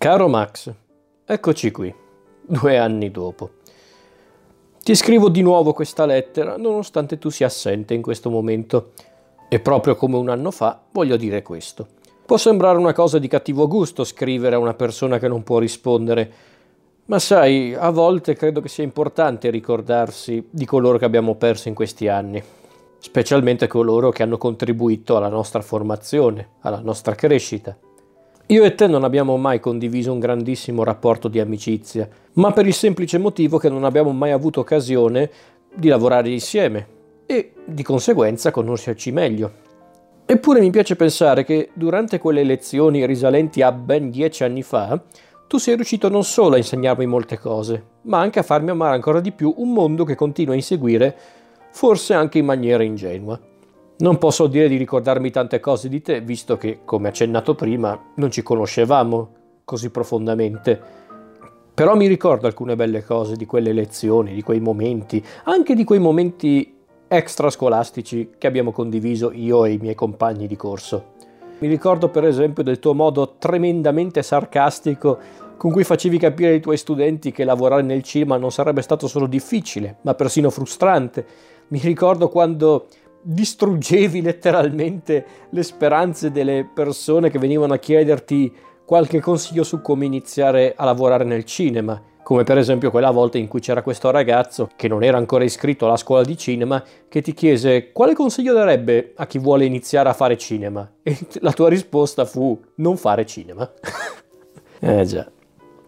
Caro Max, eccoci qui, due anni dopo. Ti scrivo di nuovo questa lettera, nonostante tu sia assente in questo momento. E proprio come un anno fa voglio dire questo. Può sembrare una cosa di cattivo gusto scrivere a una persona che non può rispondere, ma sai, a volte credo che sia importante ricordarsi di coloro che abbiamo perso in questi anni, specialmente coloro che hanno contribuito alla nostra formazione, alla nostra crescita. Io e te non abbiamo mai condiviso un grandissimo rapporto di amicizia, ma per il semplice motivo che non abbiamo mai avuto occasione di lavorare insieme e di conseguenza conoscerci meglio. Eppure mi piace pensare che durante quelle lezioni risalenti a ben dieci anni fa, tu sei riuscito non solo a insegnarmi molte cose, ma anche a farmi amare ancora di più un mondo che continua a inseguire, forse anche in maniera ingenua. Non posso dire di ricordarmi tante cose di te, visto che, come accennato prima, non ci conoscevamo così profondamente. Però mi ricordo alcune belle cose di quelle lezioni, di quei momenti, anche di quei momenti extrascolastici che abbiamo condiviso io e i miei compagni di corso. Mi ricordo per esempio del tuo modo tremendamente sarcastico con cui facevi capire ai tuoi studenti che lavorare nel cinema non sarebbe stato solo difficile, ma persino frustrante. Mi ricordo quando distruggevi letteralmente le speranze delle persone che venivano a chiederti qualche consiglio su come iniziare a lavorare nel cinema, come per esempio quella volta in cui c'era questo ragazzo che non era ancora iscritto alla scuola di cinema che ti chiese quale consiglio darebbe a chi vuole iniziare a fare cinema e la tua risposta fu non fare cinema. eh già.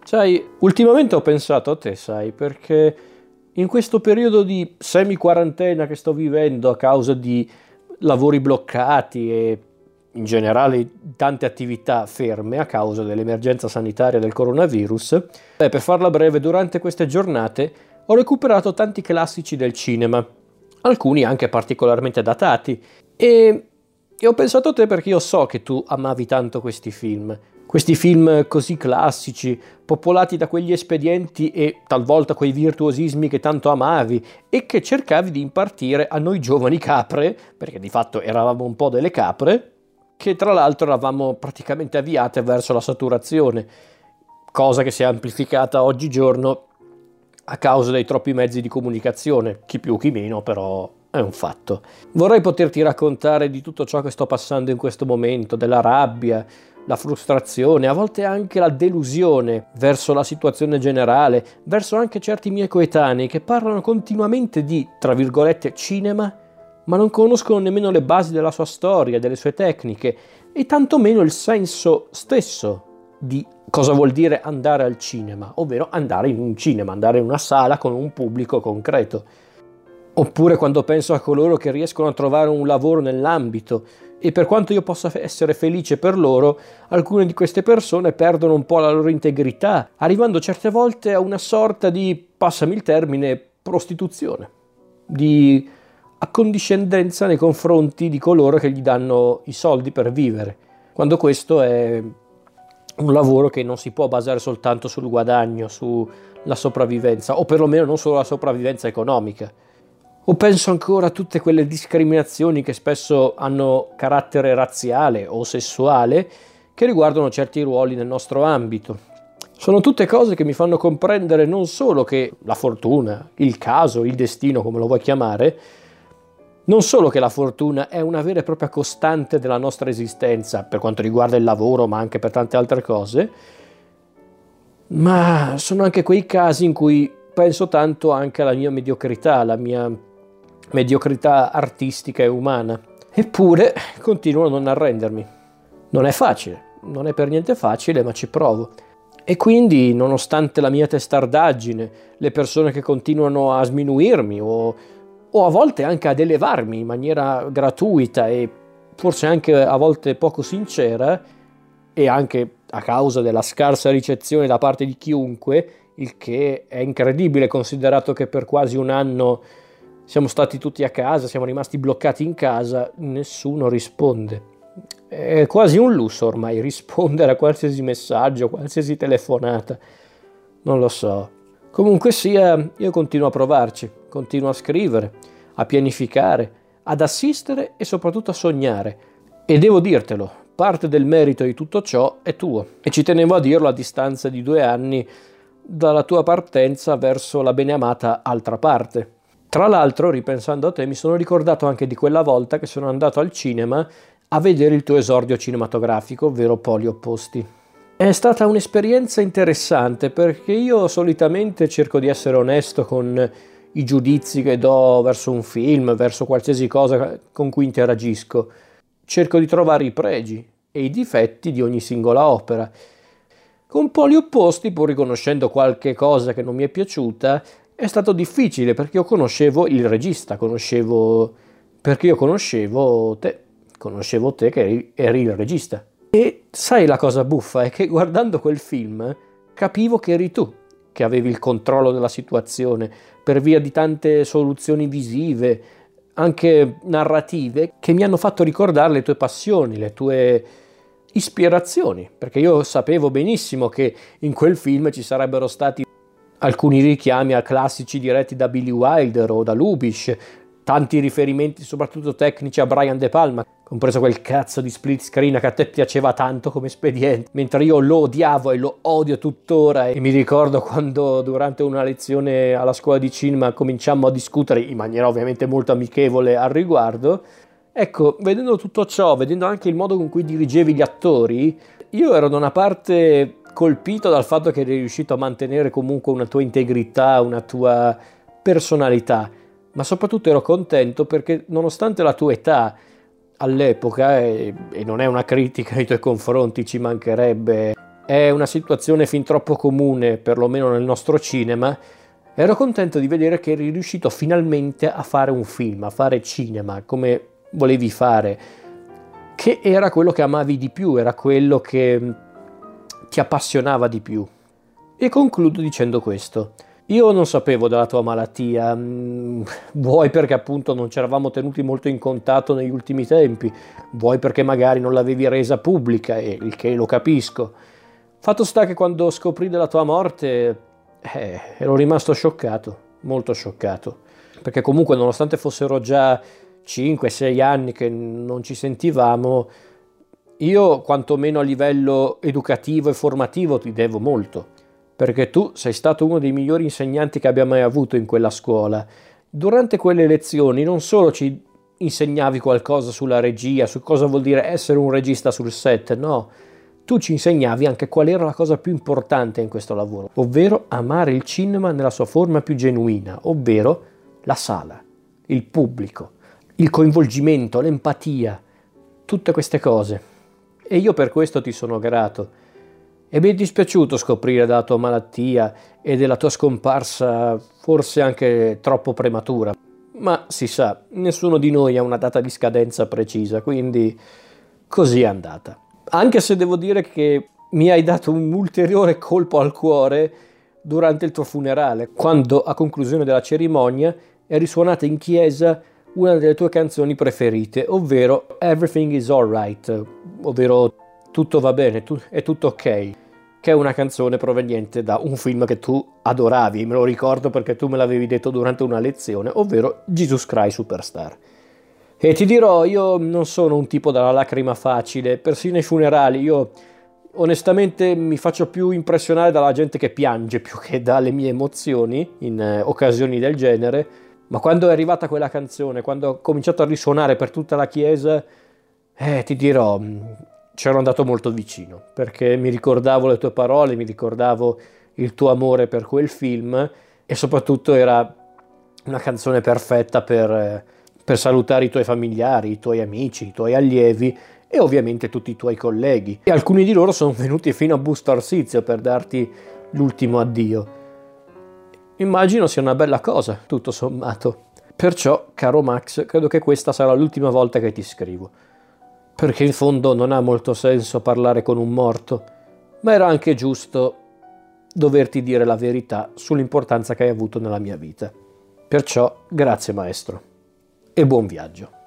Sai, ultimamente ho pensato a te, sai, perché in questo periodo di semi-quarantena che sto vivendo a causa di lavori bloccati e in generale tante attività ferme a causa dell'emergenza sanitaria del coronavirus, beh, per farla breve, durante queste giornate ho recuperato tanti classici del cinema, alcuni anche particolarmente datati, e, e ho pensato a te perché io so che tu amavi tanto questi film questi film così classici, popolati da quegli espedienti e talvolta quei virtuosismi che tanto amavi e che cercavi di impartire a noi giovani capre, perché di fatto eravamo un po' delle capre, che tra l'altro eravamo praticamente avviate verso la saturazione, cosa che si è amplificata oggigiorno a causa dei troppi mezzi di comunicazione, chi più chi meno però è un fatto. Vorrei poterti raccontare di tutto ciò che sto passando in questo momento, della rabbia, la frustrazione, a volte anche la delusione verso la situazione generale, verso anche certi miei coetanei che parlano continuamente di, tra virgolette, cinema, ma non conoscono nemmeno le basi della sua storia, delle sue tecniche e tantomeno il senso stesso di cosa vuol dire andare al cinema, ovvero andare in un cinema, andare in una sala con un pubblico concreto. Oppure quando penso a coloro che riescono a trovare un lavoro nell'ambito e per quanto io possa essere felice per loro, alcune di queste persone perdono un po' la loro integrità, arrivando certe volte a una sorta di, passami il termine, prostituzione, di accondiscendenza nei confronti di coloro che gli danno i soldi per vivere, quando questo è un lavoro che non si può basare soltanto sul guadagno, sulla sopravvivenza, o perlomeno non solo la sopravvivenza economica. O penso ancora a tutte quelle discriminazioni che spesso hanno carattere razziale o sessuale che riguardano certi ruoli nel nostro ambito. Sono tutte cose che mi fanno comprendere non solo che la fortuna, il caso, il destino, come lo vuoi chiamare, non solo che la fortuna è una vera e propria costante della nostra esistenza per quanto riguarda il lavoro, ma anche per tante altre cose, ma sono anche quei casi in cui penso tanto anche alla mia mediocrità, alla mia mediocrità artistica e umana. Eppure continuo a non arrendermi. Non è facile, non è per niente facile, ma ci provo. E quindi, nonostante la mia testardaggine, le persone che continuano a sminuirmi o, o a volte anche ad elevarmi in maniera gratuita e forse anche a volte poco sincera, e anche a causa della scarsa ricezione da parte di chiunque, il che è incredibile considerato che per quasi un anno siamo stati tutti a casa, siamo rimasti bloccati in casa, nessuno risponde. È quasi un lusso ormai rispondere a qualsiasi messaggio, qualsiasi telefonata. Non lo so. Comunque sia, io continuo a provarci, continuo a scrivere, a pianificare, ad assistere e soprattutto a sognare. E devo dirtelo, parte del merito di tutto ciò è tuo e ci tenevo a dirlo a distanza di due anni dalla tua partenza verso la beneamata altra parte. Tra l'altro, ripensando a te, mi sono ricordato anche di quella volta che sono andato al cinema a vedere il tuo esordio cinematografico, ovvero Poli Opposti. È stata un'esperienza interessante perché io solitamente cerco di essere onesto con i giudizi che do verso un film, verso qualsiasi cosa con cui interagisco. Cerco di trovare i pregi e i difetti di ogni singola opera. Con Poli Opposti, pur riconoscendo qualche cosa che non mi è piaciuta, è stato difficile perché io conoscevo il regista, conoscevo perché io conoscevo te, conoscevo te che eri, il regista. E sai la cosa buffa è che guardando quel film capivo che eri tu che avevi il controllo della situazione per via di tante soluzioni visive, anche narrative, che mi hanno fatto ricordare le tue passioni, le tue ispirazioni, perché io sapevo benissimo che in quel film ci sarebbero stati alcuni richiami a classici diretti da Billy Wilder o da Lubitsch, tanti riferimenti soprattutto tecnici a Brian De Palma, compreso quel cazzo di split screen che a te piaceva tanto come espediente, mentre io lo odiavo e lo odio tuttora e mi ricordo quando durante una lezione alla scuola di cinema cominciammo a discutere in maniera ovviamente molto amichevole al riguardo. Ecco, vedendo tutto ciò, vedendo anche il modo con cui dirigevi gli attori, io ero da una parte colpito dal fatto che eri riuscito a mantenere comunque una tua integrità, una tua personalità. Ma soprattutto ero contento perché nonostante la tua età all'epoca, e, e non è una critica nei tuoi confronti, ci mancherebbe, è una situazione fin troppo comune, perlomeno nel nostro cinema, ero contento di vedere che eri riuscito finalmente a fare un film, a fare cinema, come volevi fare, che era quello che amavi di più, era quello che ti appassionava di più. E concludo dicendo questo. Io non sapevo della tua malattia, mm, vuoi perché appunto non ci eravamo tenuti molto in contatto negli ultimi tempi, vuoi perché magari non l'avevi resa pubblica, il che lo capisco. Fatto sta che quando scoprì della tua morte eh, ero rimasto scioccato, molto scioccato, perché comunque nonostante fossero già 5-6 anni che non ci sentivamo, io quantomeno a livello educativo e formativo ti devo molto perché tu sei stato uno dei migliori insegnanti che abbia mai avuto in quella scuola. Durante quelle lezioni non solo ci insegnavi qualcosa sulla regia, su cosa vuol dire essere un regista sul set, no, tu ci insegnavi anche qual era la cosa più importante in questo lavoro, ovvero amare il cinema nella sua forma più genuina, ovvero la sala, il pubblico, il coinvolgimento, l'empatia, tutte queste cose. E io per questo ti sono grato e mi è dispiaciuto scoprire della tua malattia e della tua scomparsa forse anche troppo prematura. Ma si sa, nessuno di noi ha una data di scadenza precisa, quindi così è andata. Anche se devo dire che mi hai dato un ulteriore colpo al cuore durante il tuo funerale, quando a conclusione della cerimonia è risuonata in chiesa una delle tue canzoni preferite, ovvero Everything is Alright, ovvero tutto va bene, tu- è tutto ok che è una canzone proveniente da un film che tu adoravi, me lo ricordo perché tu me l'avevi detto durante una lezione, ovvero Jesus Christ Superstar. E ti dirò, io non sono un tipo dalla lacrima facile, persino ai funerali, io onestamente mi faccio più impressionare dalla gente che piange più che dalle mie emozioni in eh, occasioni del genere, ma quando è arrivata quella canzone, quando ho cominciato a risuonare per tutta la chiesa, eh, ti dirò, c'ero andato molto vicino, perché mi ricordavo le tue parole, mi ricordavo il tuo amore per quel film e soprattutto era una canzone perfetta per, per salutare i tuoi familiari, i tuoi amici, i tuoi allievi e ovviamente tutti i tuoi colleghi. E alcuni di loro sono venuti fino a Busto Arsizio per darti l'ultimo addio. Immagino sia una bella cosa, tutto sommato. Perciò, caro Max, credo che questa sarà l'ultima volta che ti scrivo perché in fondo non ha molto senso parlare con un morto, ma era anche giusto doverti dire la verità sull'importanza che hai avuto nella mia vita. Perciò grazie maestro e buon viaggio.